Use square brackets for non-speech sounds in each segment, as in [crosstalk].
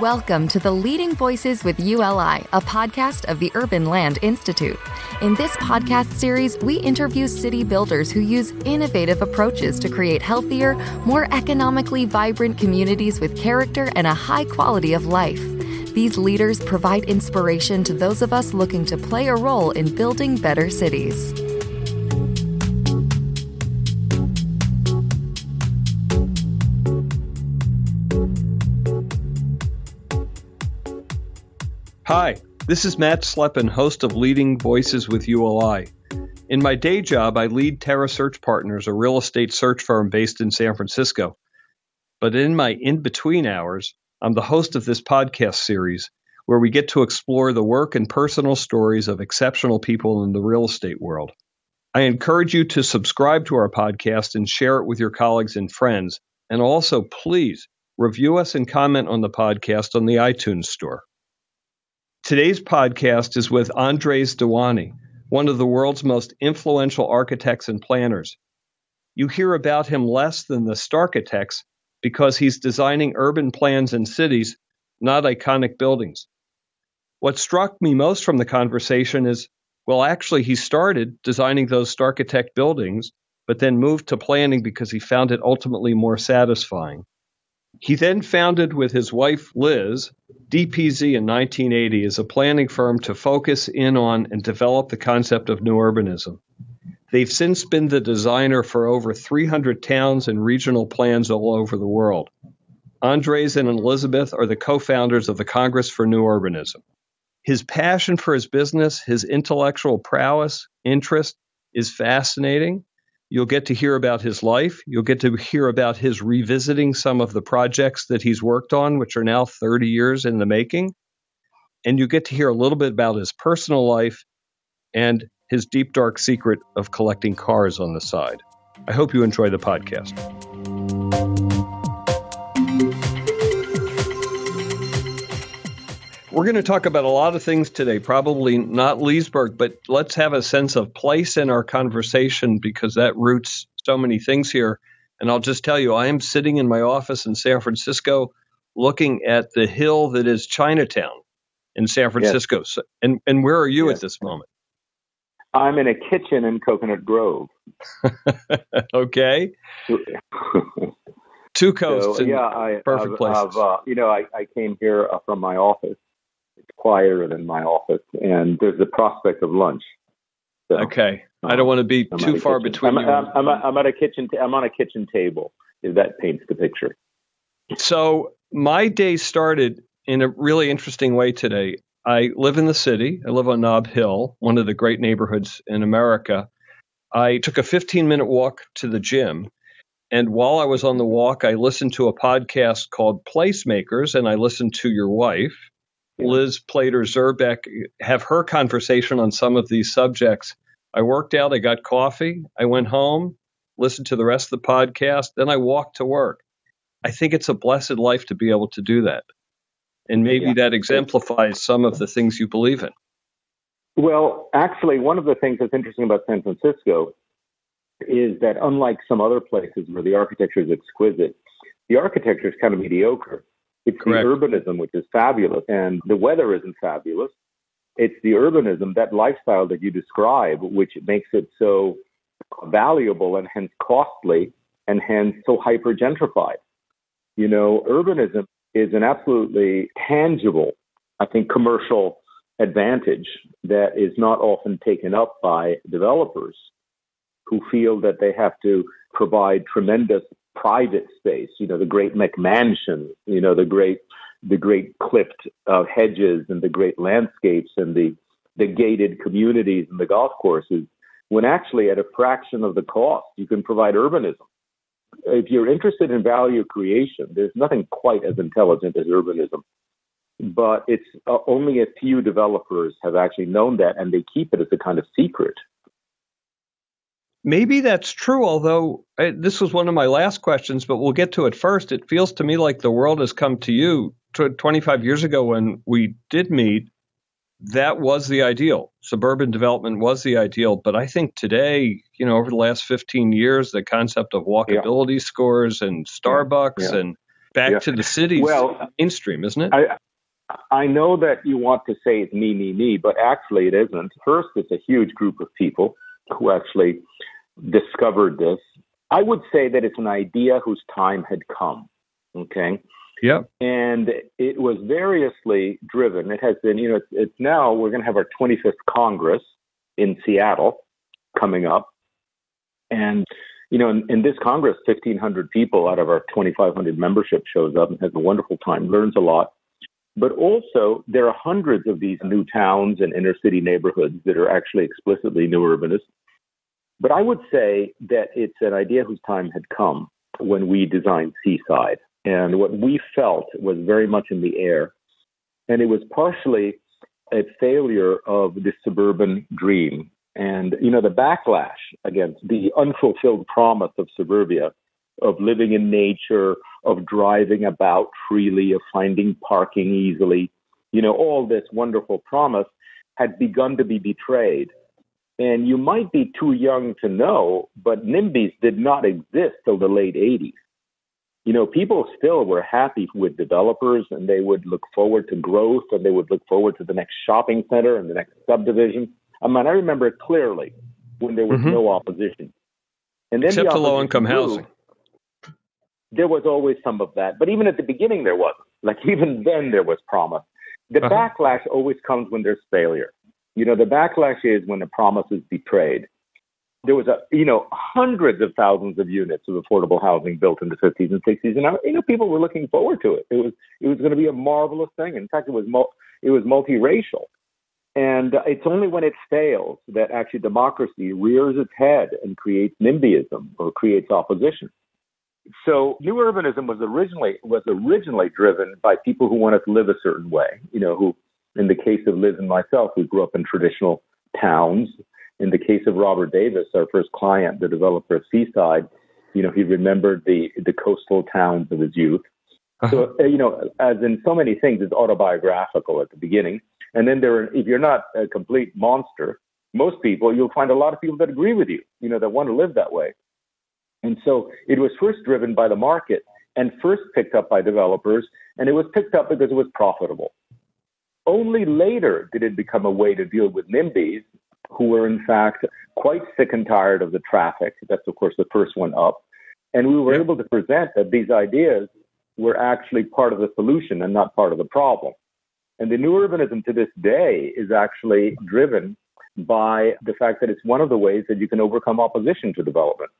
Welcome to the Leading Voices with ULI, a podcast of the Urban Land Institute. In this podcast series, we interview city builders who use innovative approaches to create healthier, more economically vibrant communities with character and a high quality of life. These leaders provide inspiration to those of us looking to play a role in building better cities. Hi, this is Matt Slepin, host of Leading Voices with ULI. In my day job, I lead Terra Search Partners, a real estate search firm based in San Francisco. But in my in between hours, I'm the host of this podcast series where we get to explore the work and personal stories of exceptional people in the real estate world. I encourage you to subscribe to our podcast and share it with your colleagues and friends. And also, please review us and comment on the podcast on the iTunes Store. Today's podcast is with Andres Duany, one of the world's most influential architects and planners. You hear about him less than the Starchitects because he's designing urban plans and cities, not iconic buildings. What struck me most from the conversation is well, actually, he started designing those Starchitect buildings, but then moved to planning because he found it ultimately more satisfying. He then founded with his wife Liz DPZ in 1980 is a planning firm to focus in on and develop the concept of new urbanism. They've since been the designer for over 300 towns and regional plans all over the world. Andres and Elizabeth are the co founders of the Congress for New Urbanism. His passion for his business, his intellectual prowess, interest is fascinating You'll get to hear about his life. You'll get to hear about his revisiting some of the projects that he's worked on, which are now 30 years in the making. And you get to hear a little bit about his personal life and his deep, dark secret of collecting cars on the side. I hope you enjoy the podcast. We're going to talk about a lot of things today, probably not Leesburg, but let's have a sense of place in our conversation because that roots so many things here. And I'll just tell you, I am sitting in my office in San Francisco looking at the hill that is Chinatown in San Francisco. Yes. So, and, and where are you yes. at this moment? I'm in a kitchen in Coconut Grove. [laughs] okay. [laughs] Two coasts. So, yeah, I, perfect I've, places. Uh, you know, I, I came here uh, from my office quieter than my office, and there's the prospect of lunch. So, okay, I don't um, want to be I'm too far kitchen. between I'm, you. I'm, I'm, I'm, at a kitchen. T- I'm on a kitchen table. If that paints the picture. So my day started in a really interesting way today. I live in the city. I live on Nob Hill, one of the great neighborhoods in America. I took a 15 minute walk to the gym. And while I was on the walk, I listened to a podcast called Placemakers, and I listened to your wife. Liz Plater-Zyberk have her conversation on some of these subjects. I worked out, I got coffee, I went home, listened to the rest of the podcast, then I walked to work. I think it's a blessed life to be able to do that. And maybe yeah. that exemplifies some of the things you believe in. Well, actually, one of the things that's interesting about San Francisco is that unlike some other places where the architecture is exquisite, the architecture is kind of mediocre. It's Correct. the urbanism, which is fabulous, and the weather isn't fabulous. It's the urbanism, that lifestyle that you describe, which makes it so valuable and hence costly and hence so hyper gentrified. You know, urbanism is an absolutely tangible, I think, commercial advantage that is not often taken up by developers who feel that they have to provide tremendous private space, you know, the great McMansion, you know, the great the great clipped uh, hedges and the great landscapes and the the gated communities and the golf courses, when actually at a fraction of the cost you can provide urbanism. If you're interested in value creation, there's nothing quite as intelligent as urbanism. But it's uh, only a few developers have actually known that, and they keep it as a kind of secret Maybe that's true, although uh, this was one of my last questions, but we'll get to it first. It feels to me like the world has come to you 25 years ago when we did meet. That was the ideal. Suburban development was the ideal. But I think today, you know, over the last 15 years, the concept of walkability yeah. scores and Starbucks yeah. Yeah. and back to the city's Well, mainstream, isn't it? I I know that you want to say it's me, me, me, but actually it isn't. First, it's a huge group of people who actually discovered this. I would say that it's an idea whose time had come. Okay. Yeah. and it was variously driven. It has been, you know, it's, it's now we're going to have our 25th Congress in Seattle coming up, and you know, in, in this Congress, 1,500 people out of our 2,500 membership shows up and has a wonderful time, learns a lot. But also, there are hundreds of these new towns and inner city neighborhoods that are actually explicitly new urbanist. But I would say that it's an idea whose time had come when we designed Seaside. And what we felt was very much in the air. And it was partially a failure of the suburban dream. And, you know, the backlash against the unfulfilled promise of suburbia, of living in nature, of driving about freely, of finding parking easily, you know, all this wonderful promise had begun to be betrayed. And you might be too young to know, but NIMBYs did not exist till the late 80s you know, people still were happy with developers and they would look forward to growth and they would look forward to the next shopping center and the next subdivision. I mean, I remember it clearly when there was Mhm. no opposition. And then Except the to low income housing. There was always some of that. But even at the beginning, there wasn't. Like, [laughs] even then, there was promise. The Uh-huh. backlash always comes when there's failure. You know, the backlash is when the promise is betrayed there was a you know hundreds of thousands of units of affordable housing built in the 50s and 60s, and you know people were looking forward to it. It was it was going to be a marvelous thing. In fact, it was mul- it was multiracial, and uh, it's only when it fails that actually democracy rears its head and creates NIMBYism or creates opposition. So new urbanism was originally was originally driven by people who wanted to live a certain way. You know, who in the case of Liz and myself, we grew up in traditional towns in the case of Robert Davis, our first client, the developer of Seaside, you know, he remembered the the coastal towns of his youth. Uh-huh. So, uh, you know, as in so many things, it's autobiographical at the beginning. And then there are, if you're not a complete monster, most people, you'll find a lot of people that agree with you, you know, that want to live that way. And so it was first driven by the market and first picked up by developers. And it was picked up because it was profitable. Only later did it become a way to deal with NIMBYs who were in fact quite sick and tired of the traffic. That's of course the first one up. And we were Yeah. able to present that these ideas were actually part of the solution and not part of the problem. And the new urbanism to this day is actually driven by the fact that it's one of the ways that you can overcome opposition to development.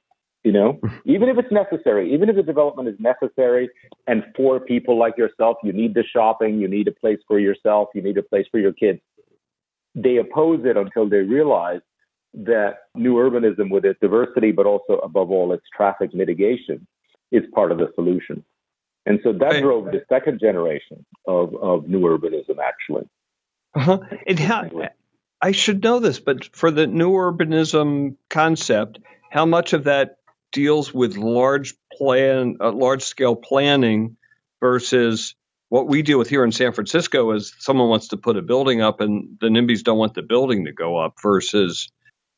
You know, [laughs] even if it's necessary, even if the development is necessary and for people like yourself, you need the shopping, you need a place for yourself, you need a place for your kids they oppose it until they realize that new urbanism, with its diversity, but also above all its traffic mitigation, is part of the solution. And so that drove the second generation of, of new urbanism, actually. Uh-huh. And how, I should know this, but for the new urbanism concept, how much of that deals with large plan, uh, large scale planning versus what we deal with here in San Francisco is someone wants to put a building up and the NIMBYs don't want the building to go up versus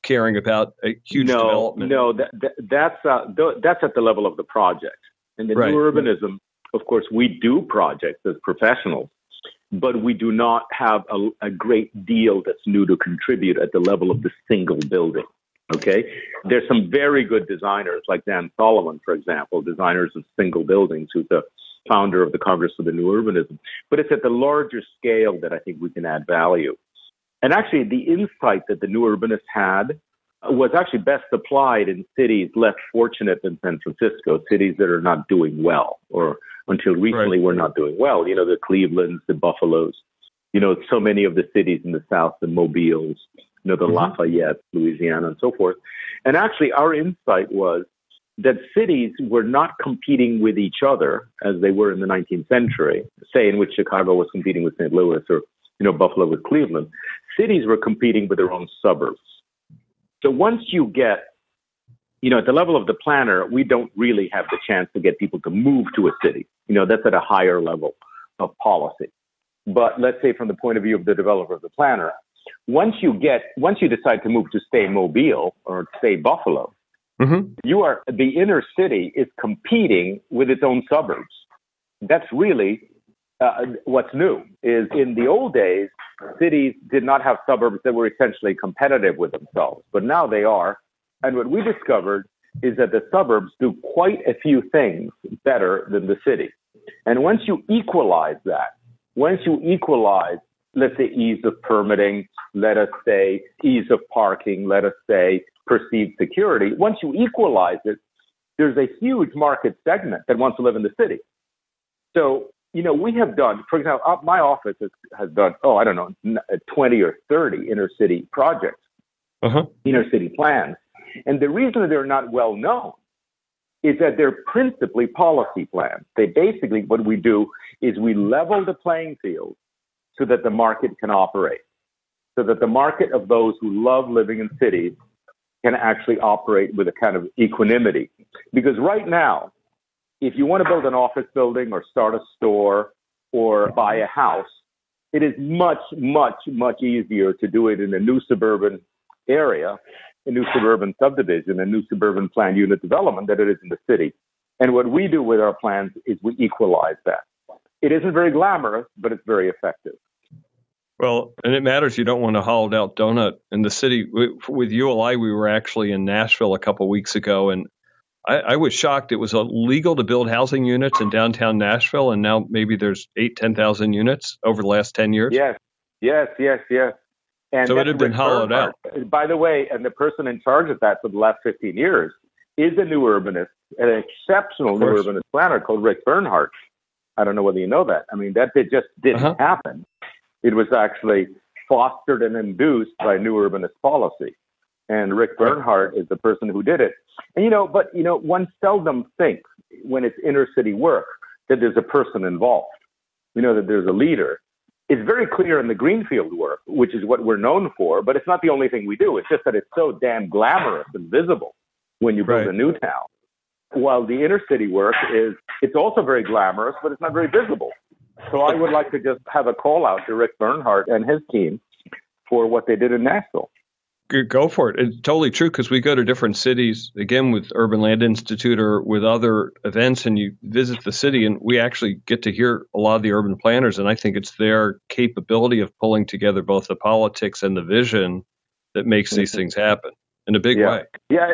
caring about a huge no, development. No, that, that, that's, uh, th- that's at the level of the project. And the Right. new urbanism, of course, we do projects as professionals, but we do not have a, a great deal that's new to contribute at the level of the single building. Okay. There's some very good designers like Dan Solomon, for example, designers of single buildings, who's the founder of the Congress of the New Urbanism. But it's at the larger scale that I think we can add value. And actually, the insight that the new urbanists had was actually best applied in cities less fortunate than San Francisco, cities that are not doing well, or until recently Right. were not doing well. You know, the Clevelands, the Buffaloes, you know, so many of the cities in the South, the Mobiles, you know, the Mhm. Lafayette, Louisiana, and so forth. And actually, our insight was that cities were not competing with each other as they were in the 19th century, say in which Chicago was competing with St. Louis or, you know, Buffalo with Cleveland. Cities were competing with their own suburbs. So once you get, you know, at the level of the planner, we don't really have the chance to get people to move to a city. You know, that's at a higher level of policy. But let's say from the point of view of the developer of the planner, once you get, once you decide to move to say Mobile or say Buffalo, Mhm. you are the inner city is competing with its own suburbs. that's really uh, what's new. Is in the old days, cities did not have suburbs that were essentially competitive with themselves, but now they are. And what we discovered is that the suburbs do quite a few things better than the city. And once you equalize that, once you equalize, let's say ease of permitting, let us say ease of parking, let us say perceived security, once you equalize it, there's a huge market segment that wants to live in the city. So, you know, we have done, for example, uh, my office has, has done, oh, I don't know, 20 or 30 inner city projects, uh-huh. inner city plans. And the reason they're not well known is that they're principally policy plans. They basically, what we do is we level the playing field so that the market can operate, so that the market of those who love living in cities can actually operate with a kind of equanimity. Because right now, if you want to build an office building or start a store or buy a house, it is much, much, much easier to do it in a new suburban area a new suburban subdivision, a new suburban planned unit development than it is in the city. And what we do with our plans is we equalize that. It isn't very glamorous, but it's very effective. Well, and it matters. You don't want a hollowed out donut in the city. With ULI, we were actually in Nashville a couple of weeks ago, and I, I was shocked. It was illegal to build housing units in downtown Nashville, and now maybe there's eight, ten thousand units over the last ten years. Yes, yes, yes, yes. And so it had been hollowed out. By the way, and the person in charge of that for the last 15 years is a new urbanist, an exceptional new urbanist planner called Rick Bernhardt. I don't know whether you know that. I mean, that did just didn't uh-huh. happen. It was actually fostered and induced by new urbanist policy. And Rick Bernhardt is the person who did it. And you know, but you know, one seldom thinks when it's inner city work that there's a person involved. You know that there's a leader it's very clear in the greenfield work, which is what we're known for, but it's not the only thing we do. It's just that it's so damn glamorous and visible when you build right. a new town. While the inner city work is, it's also very glamorous, but it's not very visible. So I would like to just have a call out to Rick Bernhardt and his team for what they did in Nashville go for it. It's totally true because we go to different cities again with Urban Land Institute or with other events, and you visit the city, and we actually get to hear a lot of the urban planners, and I think it's their capability of pulling together both the politics and the vision that makes these mm-hmm. things happen in a big yeah. way. Yeah,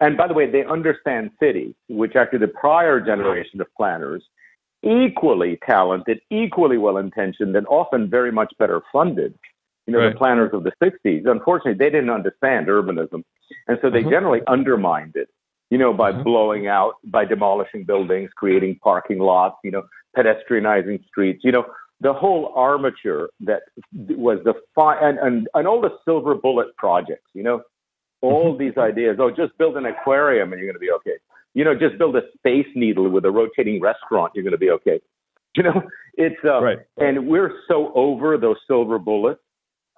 and by the way, they understand cities, which actually the prior generation of planners, equally talented, equally well intentioned, and often very much better funded you know, right. the planners of the 60s, unfortunately, they didn't understand urbanism. And so they mm-hmm. generally undermined it, you know, by mm-hmm. blowing out, by demolishing buildings, creating parking lots, you know, pedestrianizing streets, you know, the whole armature that was the fi- and, and, and all the silver bullet projects, you know, all mm-hmm. these ideas. Oh, just build an aquarium and you're going to be okay. You know, just build a space needle with a rotating restaurant, you're going to be okay. You know, [laughs] it's uh, right. and we're so over those silver bullets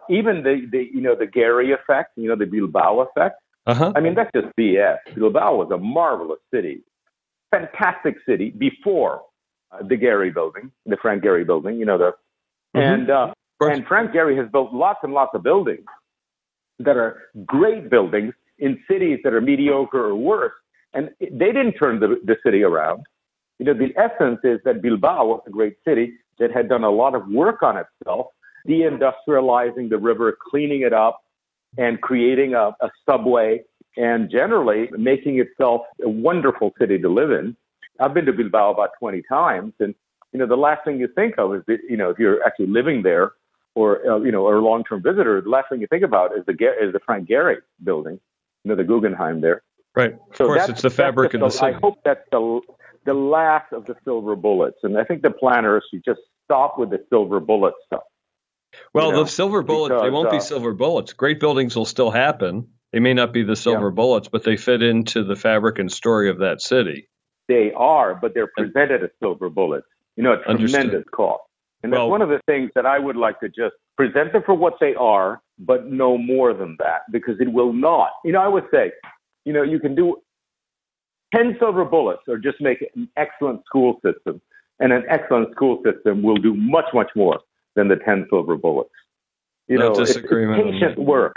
even the, the you know the Gehry effect, you know the Bilbao effect. Uh-huh. I mean that's just BS. Bilbao was a marvelous city, fantastic city before uh, the Gehry building, the Frank Gehry building. You know the mm-hmm. and uh, and Frank Gehry has built lots and lots of buildings that are great buildings in cities that are mediocre or worse, and they didn't turn the, the city around. You know, the essence is that Bilbao was a great city that had done a lot of work on itself deindustrializing the river, cleaning it up, and creating a, a subway, and generally making itself a wonderful city to live in. I've been to Bilbao about 20 times, and you know the last thing you think of is that, you know if you're actually living there or uh, you know or a long-term visitor, the last thing you think about is the is the Frank Gehry building, you know the Guggenheim there. Right. Of so course, it's the fabric of the city. I hope that's the the last of the silver bullets, and I think the planners should just stop with the silver bullet stuff. Well, you know, the silver bullets, because, they won't uh, be silver bullets. Great buildings will still happen. They may not be the silver yeah. bullets, but they fit into the fabric and story of that city. They are, but they're presented as silver bullets. You know, a tremendous cost. And that's well, one of the things that I would like to just present them for what they are, but no more than that, because it will not. You know, I would say, you know, you can do 10 silver bullets or just make an excellent school system. And an excellent school system will do much, much more than the 10 silver bullets. You no know, it's, it's patient work.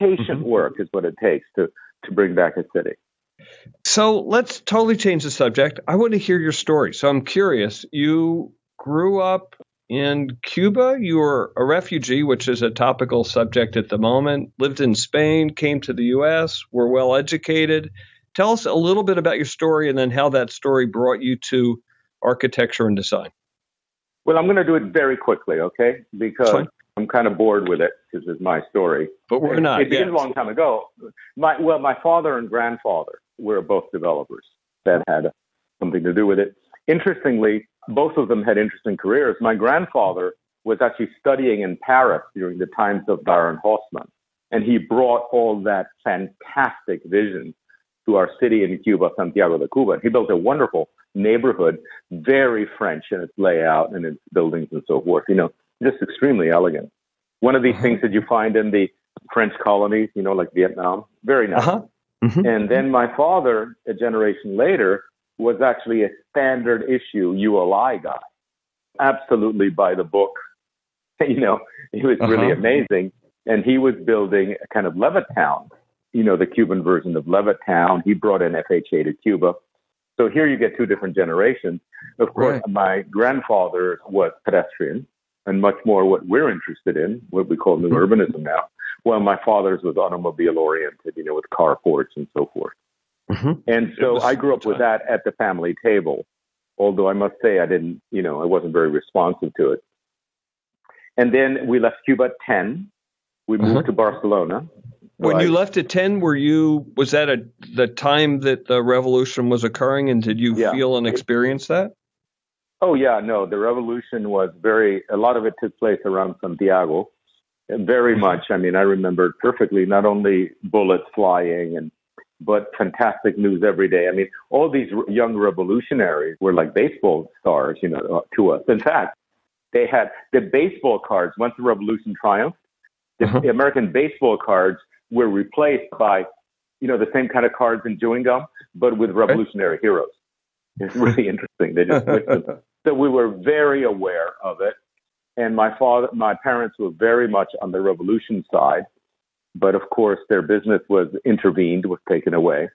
Patient mm-hmm. work is what it takes to, to bring back a city. So let's totally change the subject. I want to hear your story. So I'm curious. You grew up in Cuba. You were a refugee, which is a topical subject at the moment. Lived in Spain, came to the U.S., were well educated. Tell us a little bit about your story and then how that story brought you to architecture and design. Well, I'm going to do it very quickly, okay? Because I'm kind of bored with it because it's my story. But we're not. It began a long time ago. My well, my father and grandfather were both developers. That had something to do with it. Interestingly, both of them had interesting careers. My grandfather was actually studying in Paris during the times of Baron Haussmann, and he brought all that fantastic vision to our city in Cuba, Santiago de Cuba. He built a wonderful neighborhood, very French in its layout and its buildings and so forth. You know, just extremely elegant. One of these uh-huh. things that you find in the French colonies, you know, like Vietnam, very nice. Uh-huh. Mm-hmm. And then my father, a generation later, was actually a standard issue ULI guy, absolutely by the book. [laughs] You know, he was uh-huh. really amazing. And he was building a kind of Levittown, you know, the Cuban version of Levittown. He brought in FHA to Cuba. So here you get two different generations. Of course, right. my grandfather was pedestrian and much more what we're interested in, what we call new mm-hmm. urbanism now. Well, my father's was automobile oriented, you know, with carports and so forth. Mm-hmm. And so I grew up with that at the family table, although I must say I didn't, you know, I wasn't very responsive to it. And then we left Cuba at 10. We moved uh-huh. to Barcelona. When right. you left at 10, were you, was that a, the time that the revolution was occurring and did you yeah. feel and experience that? Oh, yeah, no, the revolution was very, a lot of it took place around Santiago. Very mm-hmm. much. I mean, I remember perfectly not only bullets flying and but fantastic news every day. I mean, all these young revolutionaries were like baseball stars, you know, uh, to us. In fact, they had the baseball cards once the revolution triumphed. The, uh-huh. the American baseball cards were replaced by, you know, the same kind of cards in chewing gum, but with revolutionary right. heroes. It's really [laughs] interesting. They just switched them. So we were very aware of it. And my father, my parents were very much on the revolution side but of course, their business was intervened, was taken away.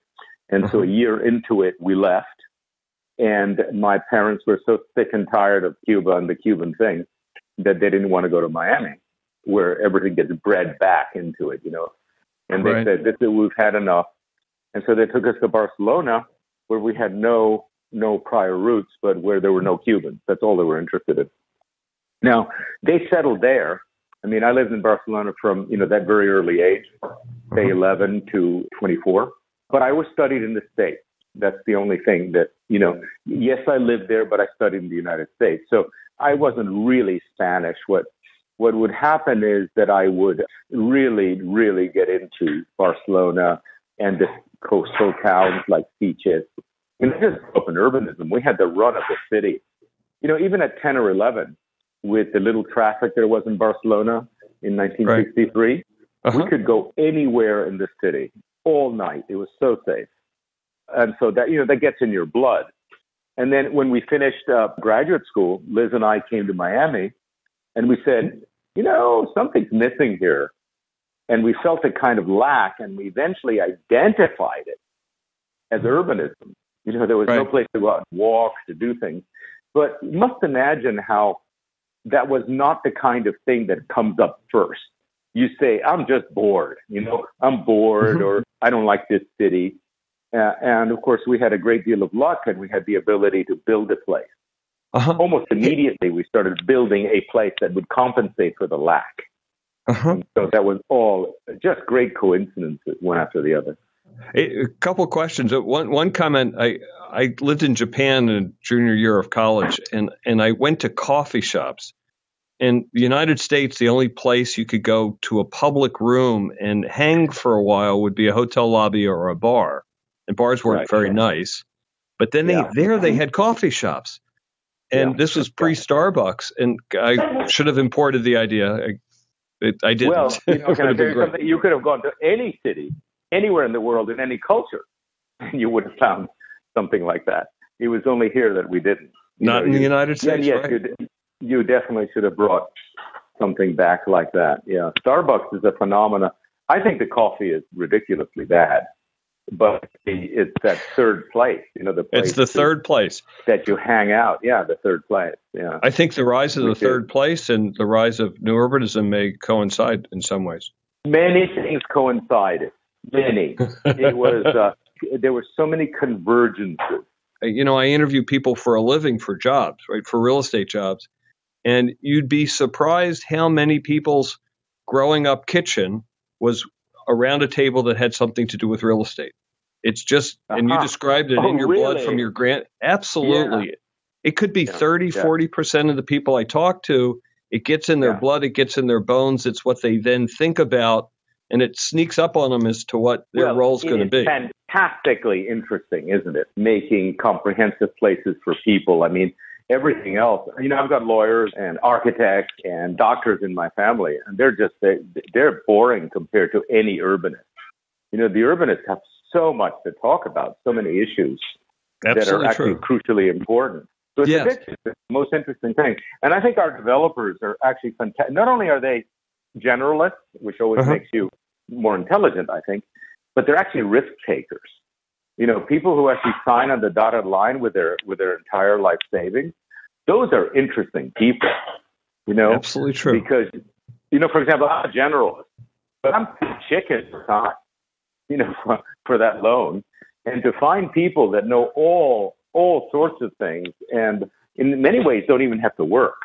And so a uh-huh. year into it, we left. And my parents were so sick and tired of Cuba and the Cuban thing that they didn't want to go to Miami, where everything gets bred back into it, you know. And they right. said, this, is we've had enough. And so they took us to Barcelona, where we had no no prior roots, but where there were no Cubans. That's all they were interested in. Now they settled there, I mean, I lived in Barcelona from, you know, that very early age, say uh-huh. 11 to 24, but I was studied in the States. That's the only thing that, you know, yes, I lived there, but I studied in the United States. So I wasn't really Spanish. What, what would happen is that I would really, really get into Barcelona and the coastal towns like Sitges. And just open urbanism. We had the run of the city. You know, even at 10 or 11, with the little traffic there was in Barcelona in 1963, right. uh-huh. we could go anywhere in the city all night. It was so safe. And so that, you know, that gets in your blood. And then when we finished uh, graduate school, Liz and I came to Miami and we said, you know, something's missing here. And we felt a kind of lack and we eventually identified it as urbanism. You know, there was right. no place to go out and walk, to do things. But you must imagine how that was not the kind of thing that comes up first. You say, I'm just bored, you know, I'm bored mm-hmm. or I don't like this city. Uh, and of course, we had a great deal of luck and we had the ability to build a place. Uh-huh. Almost immediately, we started building a place that would compensate for the lack. Uh-huh. So that was all just great coincidences, one after the other. A couple of questions. Uh, one one comment. I I lived in Japan in junior year of college, and and I went to coffee shops. In the United States, the only place you could go to a public room and hang for a while would be a hotel lobby or a bar, and bars weren't right, very yeah. nice. But then they yeah. there they had coffee shops, and yeah. this was pre Starbucks, and I should have imported the idea. I, it, I didn't. Well, you, know, [laughs] you could have gone to any city anywhere in the world in any culture, [laughs] you would have found something like that. It was only here that we didn't. You Not know, in the United States. yes, right? you, you definitely should have brought something back like that. Yeah, Starbucks is a phenomenon. I think the coffee is ridiculously bad. but it's that third place. You know, the place it's the third place that you hang out. Yeah, the third place. Yeah, I think the rise of the third place and the rise of new urbanism may coincide in some ways. Many things coincided. Many. it was uh, there were so many convergences. You know, I interview people for a living for jobs, right? For real estate jobs, and you'd be surprised how many people's growing up kitchen was around a table that had something to do with real estate. It's just, uh-huh. and you uh-huh. described it oh, in your really? blood from your grant. Absolutely. Yeah. It could be yeah. 30, yeah. 40% of the people I talk to. It gets in their blood, it gets in their bones. It's what they then think about, and it sneaks up on them as to what their well, role's going to be. Fantastically interesting, isn't it? Making comprehensive places for people. I mean, everything else. You know, I've got lawyers and architects and doctors in my family, and they're just they, they're boring compared to any urbanist. You know, the urbanists have so much to talk about, so many issues Absolutely that are actually true. crucially important. So it's, yes. it's the most interesting thing. And I think our developers are actually fantastic. Not only are they generalists, which always uh-huh. makes you more intelligent, I think, but they're actually risk takers. You know, people who actually sign on the dotted line with their with their entire life savings, those are interesting people. You know, absolutely true. Because, you know, for example, I'm a generalist, but I'm chicken for time. You know, for, [laughs] for that loan, and to find people that know all all sorts of things, and in many ways don't even have to work,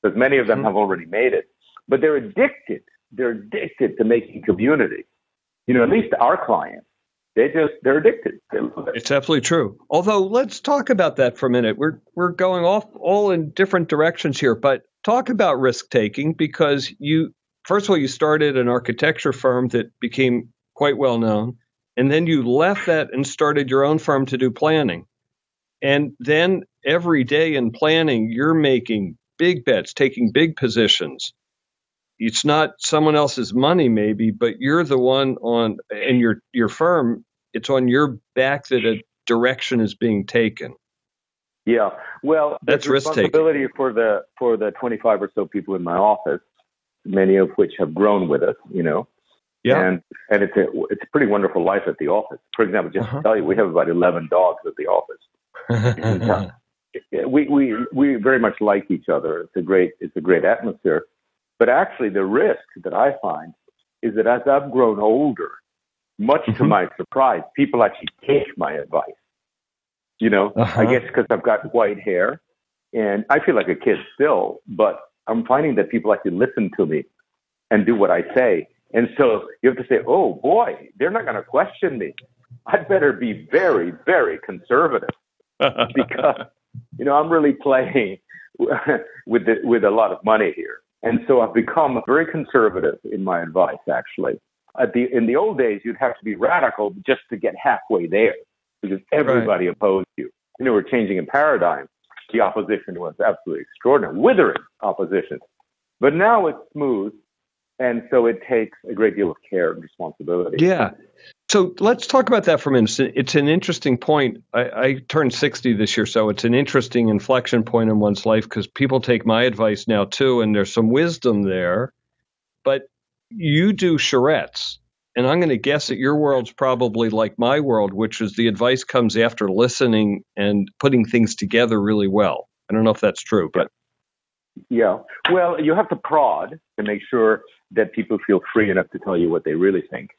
because many of them mm-hmm. have already made it, but they're addicted. They're addicted to making community. You know, at least our clients they just they're addicted. They it. It's absolutely true. Although let's talk about that for a minute. We're we're going off all in different directions here, but talk about risk taking because you first of all you started an architecture firm that became quite well known, and then you left that and started your own firm to do planning. And then every day in planning, you're making big bets, taking big positions it's not someone else's money maybe but you're the one on and your your firm it's on your back that a direction is being taken. Yeah. Well that's responsibility for the for the 25 or so people in my office many of which have grown with us you know? Yeah. And and it's a it's a pretty wonderful life at the office. For example just uh-huh. to tell you we have about 11 dogs at the office. [laughs] We we we very much like each other. It's a great it's a great atmosphere but actually, the risk that I find is that as I've grown older, much mm-hmm. to my surprise, people actually take my advice. You know, uh-huh. I guess because I've got white hair and I feel like a kid still, but I'm finding that people actually listen to me and do what I say. And so you have to say, oh boy, they're not going to question me. I'd better be very, very conservative [laughs] because, you know, I'm really playing [laughs] with, the, with a lot of money here. And so I've become very conservative in my advice, actually. At the, in the old days, you'd have to be radical just to get halfway there because everybody right. opposed you. You know, we're changing a paradigm. The opposition was absolutely extraordinary, withering opposition. But now it's smooth. And so it takes a great deal of care and responsibility. Yeah. So let's talk about that for a minute. It's an interesting point. I, I, turned 60 this year, so it's an interesting inflection point in one's life because people take my advice now too, and there's some wisdom there. But you do charrettes, and I'm going to guess that your world's probably like my world, which is the advice comes after listening and putting things together really well. I don't know if that's true, but. Yeah. Well, you have to prod to make sure that people feel free enough to tell you what they really think.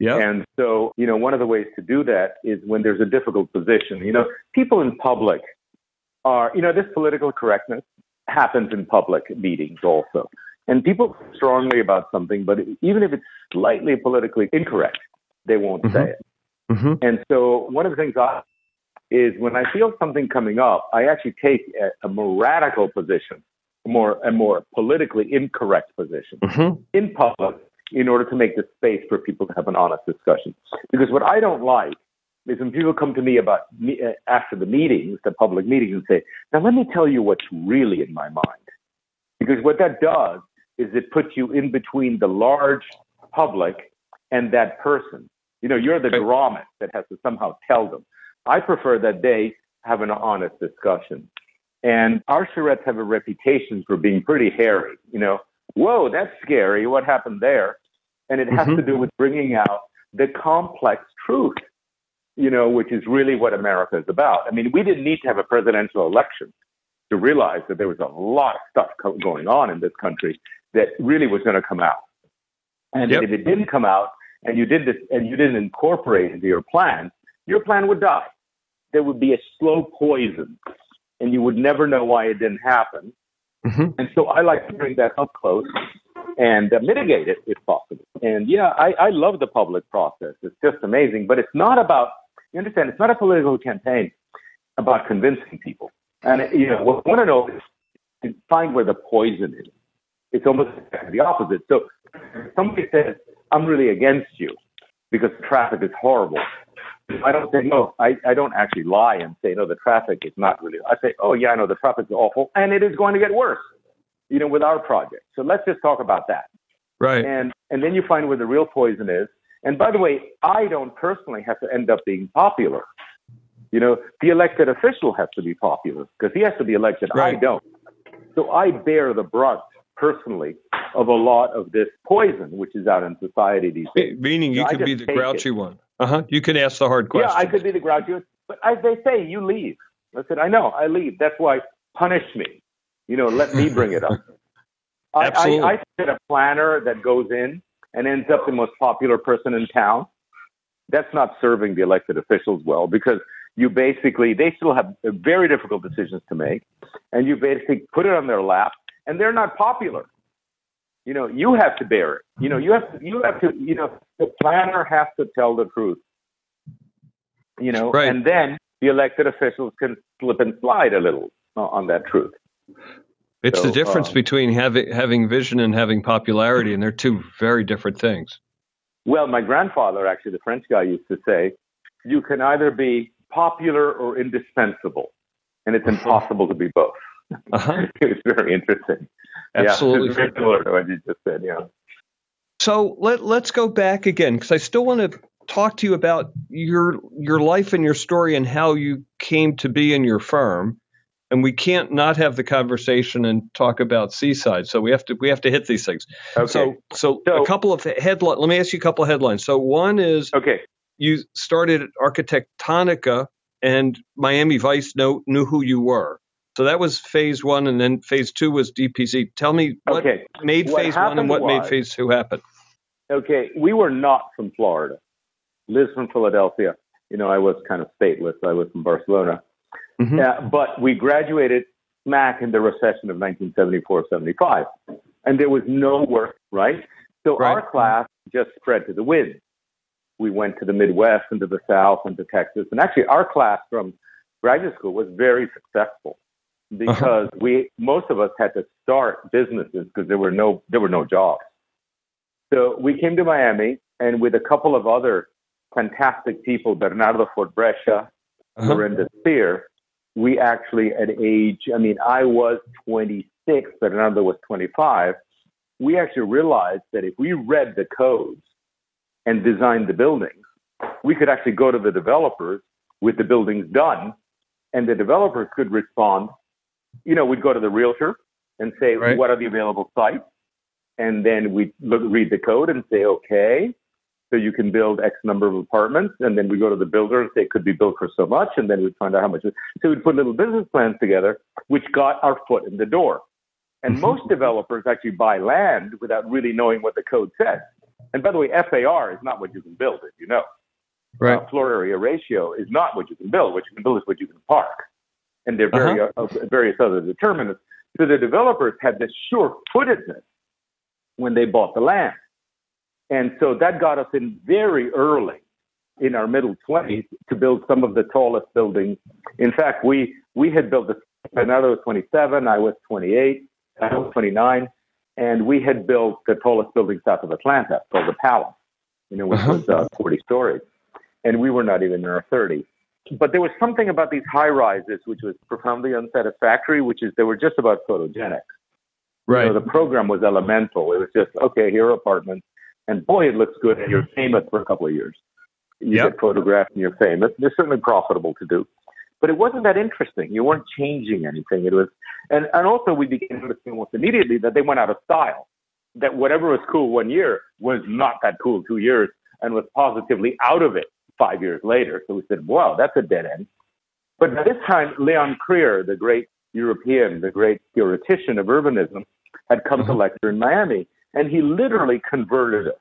Yeah. And so, you know, one of the ways to do that is when there's a difficult position. You know, people in public are, you know, this political correctness happens in public meetings also. And people strongly about something, but even if it's slightly politically incorrect, they won't mm-hmm. say it. Mm-hmm. And so, one of the things I is when I feel something coming up, I actually take a, a more radical position, a more a more politically incorrect position mm-hmm. in public in order to make the space for people to have an honest discussion. Because what I don't like is when people come to me about me, uh, after the meetings, the public meetings, and say, "Now let me tell you what's really in my mind." Because what that does is it puts you in between the large public and that person. You know, you're the dramatist that has to somehow tell them. I prefer that they have an honest discussion. And our charrettes have a reputation for being pretty hairy. You know, whoa, that's scary. What happened there? And it has mm-hmm. to do with bringing out the complex truth you know, which is really what America is about. I mean, we didn't need to have a presidential election to realize that there was a lot of stuff going on in this country that really was going to come out. And yep. if it didn't come out and you did this and you didn't incorporate into your plan, your plan would die. There would be a slow poison and you would never know why it didn't happen. Mm-hmm. And so I like to bring that up close and uh, mitigate it if possible. And yeah, I, I love the public process. It's just amazing, but it's not about, you understand, it's not a political campaign about convincing people. And, you know, what I want to know is find where the poison is. It's almost the opposite. So somebody says, I'm really against you because the traffic is horrible. I don't say, no, I, I don't actually lie and say, no, the traffic is not really. I say, oh, yeah, I know the traffic is awful and it is going to get worse, you know, with our project. So let's just talk about that. Right. And, and then you find where the real poison is. And by the way, I don't personally have to end up being popular. You know, the elected official has to be popular because he has to be elected. Right. I don't. So I bear the brunt personally of a lot of this poison which is out in society these days. Meaning you, could be the grouchy it. one. Uh huh. You can ask the hard questions. Yeah, I could be the grouchy one. But as they say, you leave. I said, I know, I leave. That's why punish me. You know, let me bring it up. [laughs] Absolutely. I, I, I said a planner that goes in and ends up the most popular person in town. That's not serving the elected officials well because you basically they still have very difficult decisions to make, and you basically put it on their lap and they're not popular. You know, you have to bear it. You know, you have to, you have to, you know, the planner has to tell the truth. You know, right. and then the elected officials can slip and slide a little on that truth. It's so, the difference um, between having having vision and having popularity, and they're two very different things. Well, my grandfather, actually, the French guy, used to say, "You can either be popular or indispensable, and it's [laughs] impossible to be both." Uh-huh. [laughs] it was very interesting. Absolutely. Yeah, very similar to what you just said. Yeah. So let let's go back again because I still want to talk to you about your your life and your story and how you came to be in your firm. And we can't not have the conversation and talk about Seaside. So we have to we have to hit these things. Okay. So so, so a couple of headlines. Let me ask you a couple of headlines. So one is okay. You started Arquitectonica, and Miami Vice know, knew who you were. So that was phase one, and then phase two was DPZ. Tell me what okay. made what phase one and what was, made phase two happen. Okay, we were not from Florida. Liz from Philadelphia. You know, I was kind of stateless. I was from Barcelona. Mm-hmm. Uh, but we graduated smack in the recession of 1974-75, and there was no work, right? So right. our class just spread to the wind. We went to the Midwest and to the South and to Texas, and actually our class from graduate school was very successful. Uh-huh. because uh-huh. we most of us had to start businesses because there were no there were no jobs. So we came to Miami and with a couple of other fantastic people, Bernardo Fort-Brescia, uh-huh. Laurinda Spear, we actually at age I mean I was 26, but another was 25. We actually realized that if we read the codes and designed the buildings, we could actually go to the developers with the buildings done, and the developers could respond you know, we'd go to the realtor and say, right. what are the available sites? And then we'd look, read the code and say, okay, so you can build X number of apartments. And then we go to the builder and say it could be built for so much. And then we'd find out how much. So we'd put little business plans together, which got our foot in the door. And mm-hmm. most developers actually buy land without really knowing what the code says. And by the way, FAR is not what you can build, as you know. Right. Uh, floor area ratio is not what you can build. What you can build is what you can park and there are very, uh-huh. uh, various other determinants. So the developers had this sure-footedness when they bought the land. And so that got us in very early in our middle 20s to build some of the tallest buildings. In fact, we, we had built this, Bernardo was 27, I was 28, I was 29, and we had built the tallest building south of Atlanta called the Palace, you know, which uh-huh. was uh, 40 stories. And we were not even in our 30s but there was something about these high rises which was profoundly unsatisfactory, which is they were just about photogenic. Right. You know, the program was elemental. It was just, okay, here are apartments. And boy, it looks good. And you're famous for a couple of years. You yep. get photographed and you're famous. It's certainly profitable to do. But it wasn't that interesting. You weren't changing anything. It was, and, and also we began to understand almost immediately that they went out of style. That whatever was cool one year was not that cool two years and was positively out of it five years later. So we said, wow, that's a dead end. But by this time, Leon Krier, the great European, the great theoretician of urbanism, had come to uh-huh. lecture in Miami, and he literally converted us.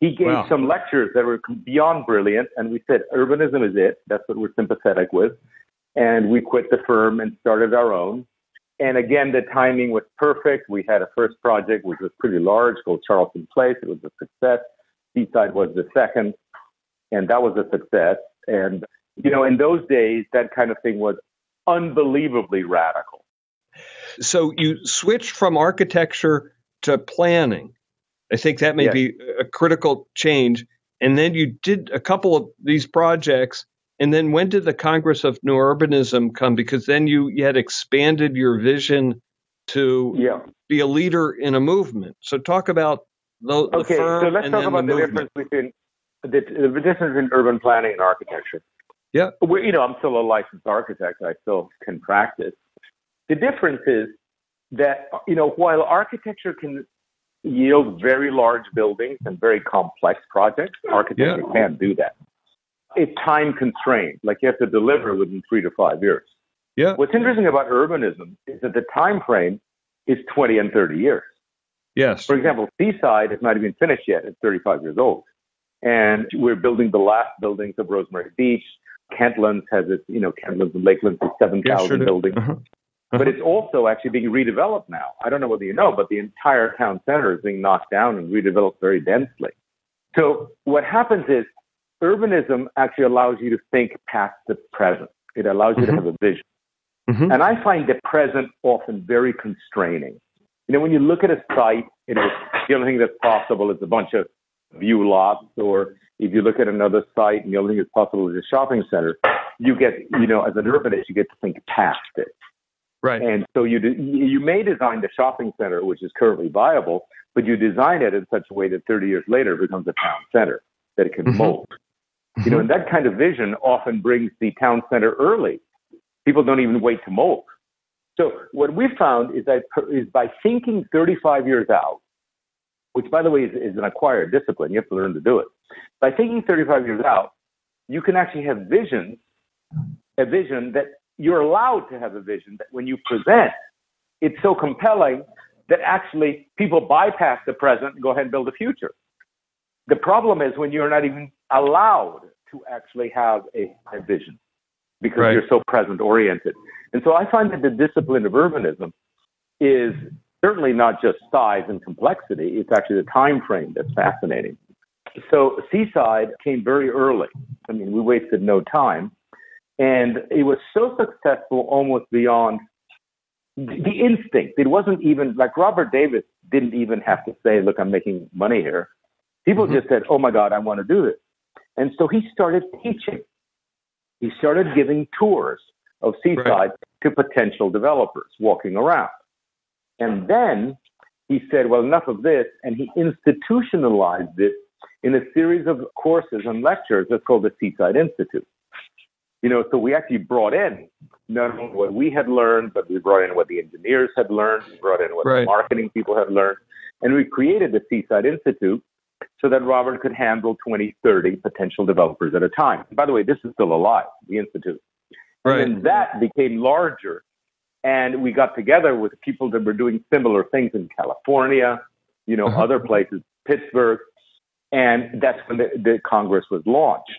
He gave wow. some lectures that were beyond brilliant, and we said, urbanism is it. That's what we're sympathetic with. And we quit the firm and started our own. And again, the timing was perfect. We had a first project, which was pretty large, called Charleston Place. It was a success. Seaside was the second, and that was a success. And, you know, in those days, that kind of thing was unbelievably radical. So you switched from architecture to planning. I think that may be a critical change. And then you did a couple of these projects. And then when did the Congress of New Urbanism come? Because then you, you had expanded your vision to yeah. be a leader in a movement. So talk about the, the okay, so let's talk about the, the difference between the, the difference between urban planning and architecture. Yeah. we you know, I'm still a licensed architect. I still can practice. The difference is that, you know, while architecture can yield very large buildings and very complex projects, architecture yeah. can't do that. It's time constrained. Like you have to deliver within three to five years. Yeah. What's interesting about urbanism is that the time frame is 20 and 30 years. Yes. For example, Seaside has not even finished yet. It's 35 years old. And we're building the last buildings of Rosemary Beach. Kentlands has its, you know, Kentlands and Lakelands is 7,000 yeah, sure buildings. Uh-huh. Uh-huh. But it's also actually being redeveloped now. I don't know whether you know, but the entire town center is being knocked down and redeveloped very densely. So what happens is urbanism actually allows you to think past the present. It allows you mm-hmm. to have a vision. Mm-hmm. And I find the present often very constraining. You know, when you look at a site, it is the only thing that's possible is a bunch of view lots, or if you look at another site and the only thing that's possible is a shopping center, you get, you know, as an urbanist, you get to think past it. Right. And so you you may design the shopping center, which is currently viable, but you design it in such a way that 30 years later it becomes a town center that it can mm-hmm. mold. Mm-hmm. You know, and that kind of vision often brings the town center early. People don't even wait to mold. So what we found is that is by thinking 35 years out, which by the way is, is an acquired discipline, you have to learn to do it. By thinking 35 years out, you can actually have visions, a vision that you're allowed to have a vision that when you present, it's so compelling that actually people bypass the present and go ahead and build a future. The problem is when you're not even allowed to actually have a, a vision because right. you're so present oriented. And so I find that the discipline of urbanism is certainly not just size and complexity, it's actually the time frame that's fascinating. So Seaside came very early. I mean, we wasted no time. And it was so successful almost beyond the instinct. It wasn't even like Robert Davis didn't even have to say, look, I'm making money here. People mm-hmm. just said, oh my God, I want to do this. And so he started teaching. He started giving tours of Seaside right. to potential developers walking around. And then he said, well, enough of this. And he institutionalized it in a series of courses and lectures that's called the Seaside Institute. You know, so we actually brought in not only what we had learned, but we brought in what the engineers had learned, we brought in what right. the marketing people had learned, and we created the Seaside Institute so that Robert could handle 20, 30 potential developers at a time. by the way, this is still alive, the Institute. Right. And then that became larger. And we got together with people that were doing similar things in California, you know, uh-huh. other places, Pittsburgh. And that's when the, the Congress was launched.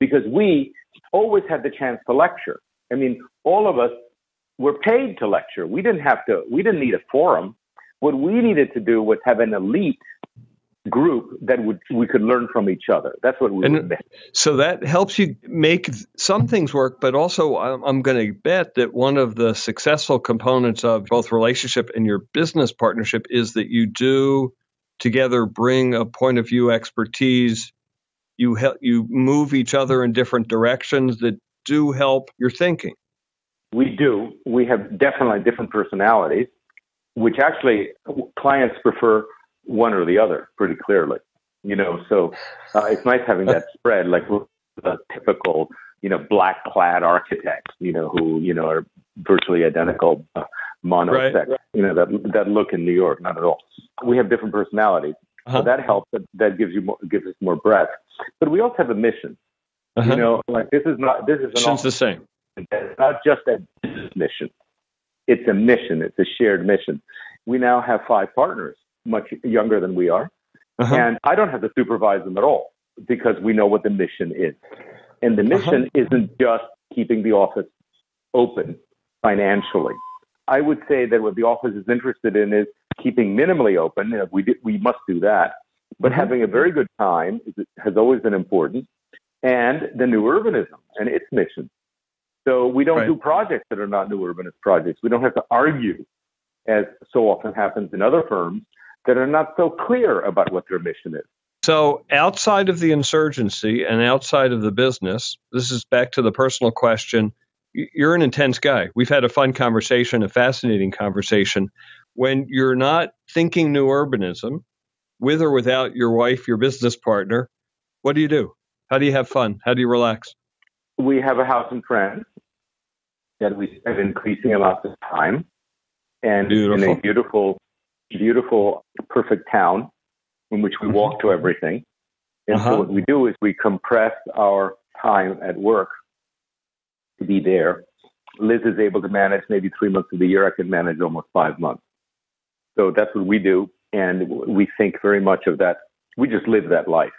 Because we always had the chance to lecture. I mean, all of us were paid to lecture. We didn't have to, we didn't need a forum. What we needed to do was have an elite group that would we could learn from each other. That's what we and So that helps you make some things work, but also I'm going to bet that one of the successful components of both relationship and your business partnership is that you do together bring a point of view expertise you help you move each other in different directions that do help your thinking. We do. We have definitely different personalities, which actually clients prefer one or the other pretty clearly. You know, so uh, it's nice having that [laughs] spread, like the typical, you know, black clad architects, you know, who you know are virtually identical uh, monosex, right. you know, that that look in New York. Not at all. We have different personalities, uh-huh. So that helps. That, that gives you more, gives us more breadth. But we also have a mission. Uh-huh. You know, like this is not this is an mission's the same. It's not just a mission; it's a mission. It's a shared mission. We now have five partners, much younger than we are, uh-huh. and I don't have to supervise them at all because we know what the mission is. And the mission uh-huh. isn't just keeping the office open financially. I would say that what the office is interested in is keeping minimally open. We we must do that, but mm-hmm. having a very good time is, has always been important. And the new urbanism and its mission. So we don't right. do projects that are not new urbanist projects. We don't have to argue, as so often happens in other firms, that are not so clear about what their mission is. So, outside of the insurgency and outside of the business, this is back to the personal question. You're an intense guy. We've had a fun conversation, a fascinating conversation. When you're not thinking new urbanism, with or without your wife, your business partner, what do you do? How do you have fun? How do you relax? We have a house in France that we spend increasing amounts of time and beautiful. in a beautiful, beautiful, perfect town in which we walk to everything. And uh-huh. so what we do is we compress our time at work to be there. Liz is able to manage maybe three months of the year. I can manage almost five months. So that's what we do. And we think very much of that. We just live that life.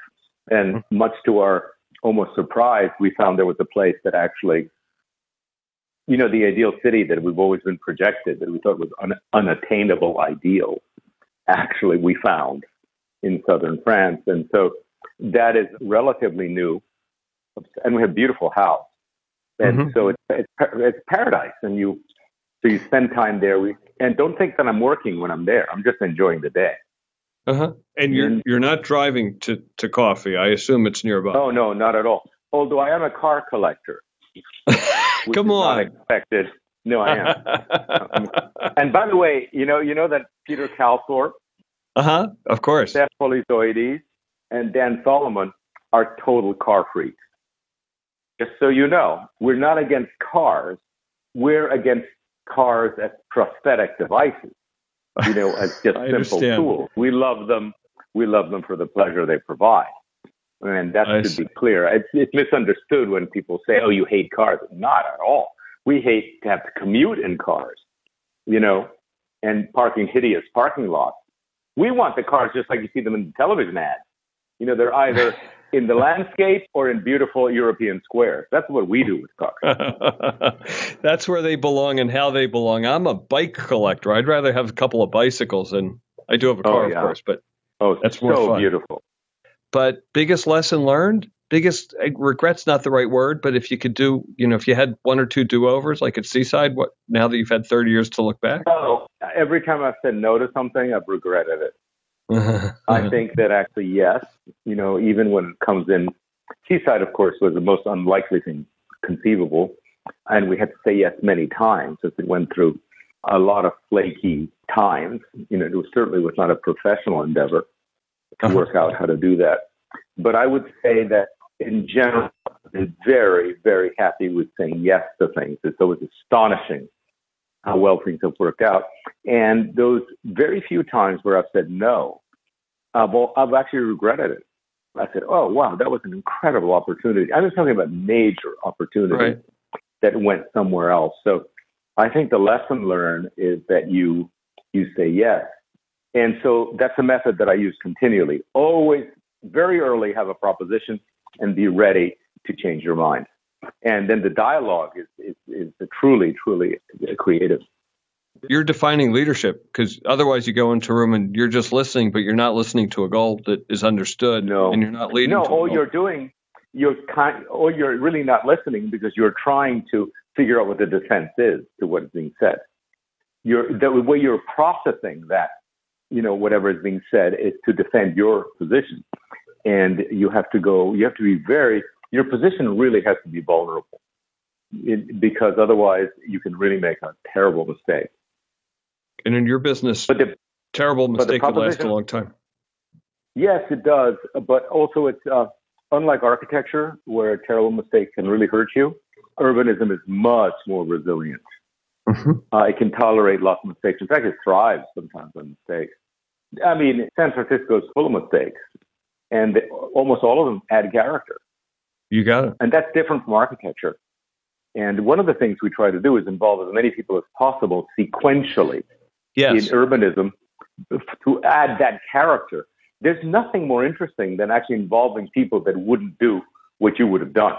And mm-hmm. much to our almost surprise, we found there was a place that actually, you know, the ideal city that we've always been projected, that we thought was un- unattainable ideal, actually we found in southern France. And so that is relatively new. And we have a beautiful house. And mm-hmm. so it's, it's, it's paradise. And you, so you spend time there. We, and don't think that I'm working when I'm there. I'm just enjoying the day. Uh-huh. And you're, you're not driving to, to coffee. I assume it's nearby. Oh, no, not at all. Although I am a car collector. [laughs] Come on. expected. No, I am. [laughs] and by the way, you know, you know that Peter Calthorpe, uh huh. Of course. Steph Polyzoides and Dan Solomon are total car freaks. Just so you know, we're not against cars. We're against cars as prosthetic devices. You know, as just [laughs] simple tools. We love them. We love them for the pleasure they provide. And that I should see. be clear. It's, it's misunderstood when people say, "Oh, you hate cars." Not at all. We hate to have to commute in cars, you know, and parking hideous parking lots we want the cars just like you see them in the television ads. You know, they're either [laughs] in the landscape or in beautiful European squares. That's what we do with cars. [laughs] That's where they belong and how they belong. I'm a bike collector. I'd rather have a couple of bicycles and I do have a oh, car, oh, yeah. of course, but oh, that's more so fun. beautiful. But biggest lesson learned, biggest eh, regret's not the right word, but if you could do, you know, if you had one or two do overs like at Seaside, what now that you've had 30 years to look back? Oh, every time I've said no to something, I've regretted it. [laughs] I think that actually, yes, you know, even when it comes in, Seaside, of course, was the most unlikely thing conceivable. And we had to say yes many times as it went through a lot of flaky times. You know, it was certainly was not a professional endeavor to uh-huh. work out how to do that. But I would say that in general, I'm very, very happy with saying yes to things. It's always astonishing how well things have worked out. And those very few times where I've said no, uh, well, I've actually regretted it. I said, oh, wow, that was an incredible opportunity. I was talking about major opportunity right. that went somewhere else. So I think the lesson learned is that you, you say yes. And so that's a method that I use continually. Always very early have a proposition and be ready to change your mind. And then the dialogue is, is, is truly, truly creative. You're defining leadership because otherwise you go into a room and you're just listening, but you're not listening to a goal that is understood. No. And you're not leading. No, all you're doing, you're kind, or you're really not listening because you're trying to figure out what the defense is to what is being said. You're, the way you're processing that, you know, whatever is being said is to defend your position and you have to go, you have to be very, your position really has to be vulnerable it, because otherwise you can really make a terrible mistake. And in your business, but the, terrible mistake could last a long time. Yes, it does. But also, it's uh, unlike architecture, where a terrible mistake can really hurt you. Urbanism is much more resilient. Mm-hmm. Uh, it can tolerate lots of mistakes. In fact, it thrives sometimes on mistakes. I mean, San Francisco is full of mistakes and almost all of them add character. You got it. And that's different from architecture. And one of the things we try to do is involve as many people as possible sequentially yes. in urbanism to add that character. There's nothing more interesting than actually involving people that wouldn't do what you would have done.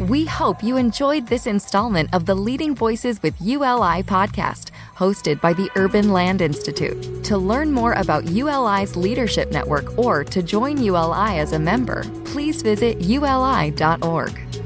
We hope you enjoyed this installment of the Leading Voices with ULI podcast, hosted by the Urban Land Institute. To learn more about ULI's leadership network or to join ULI as a member, please visit uli.org.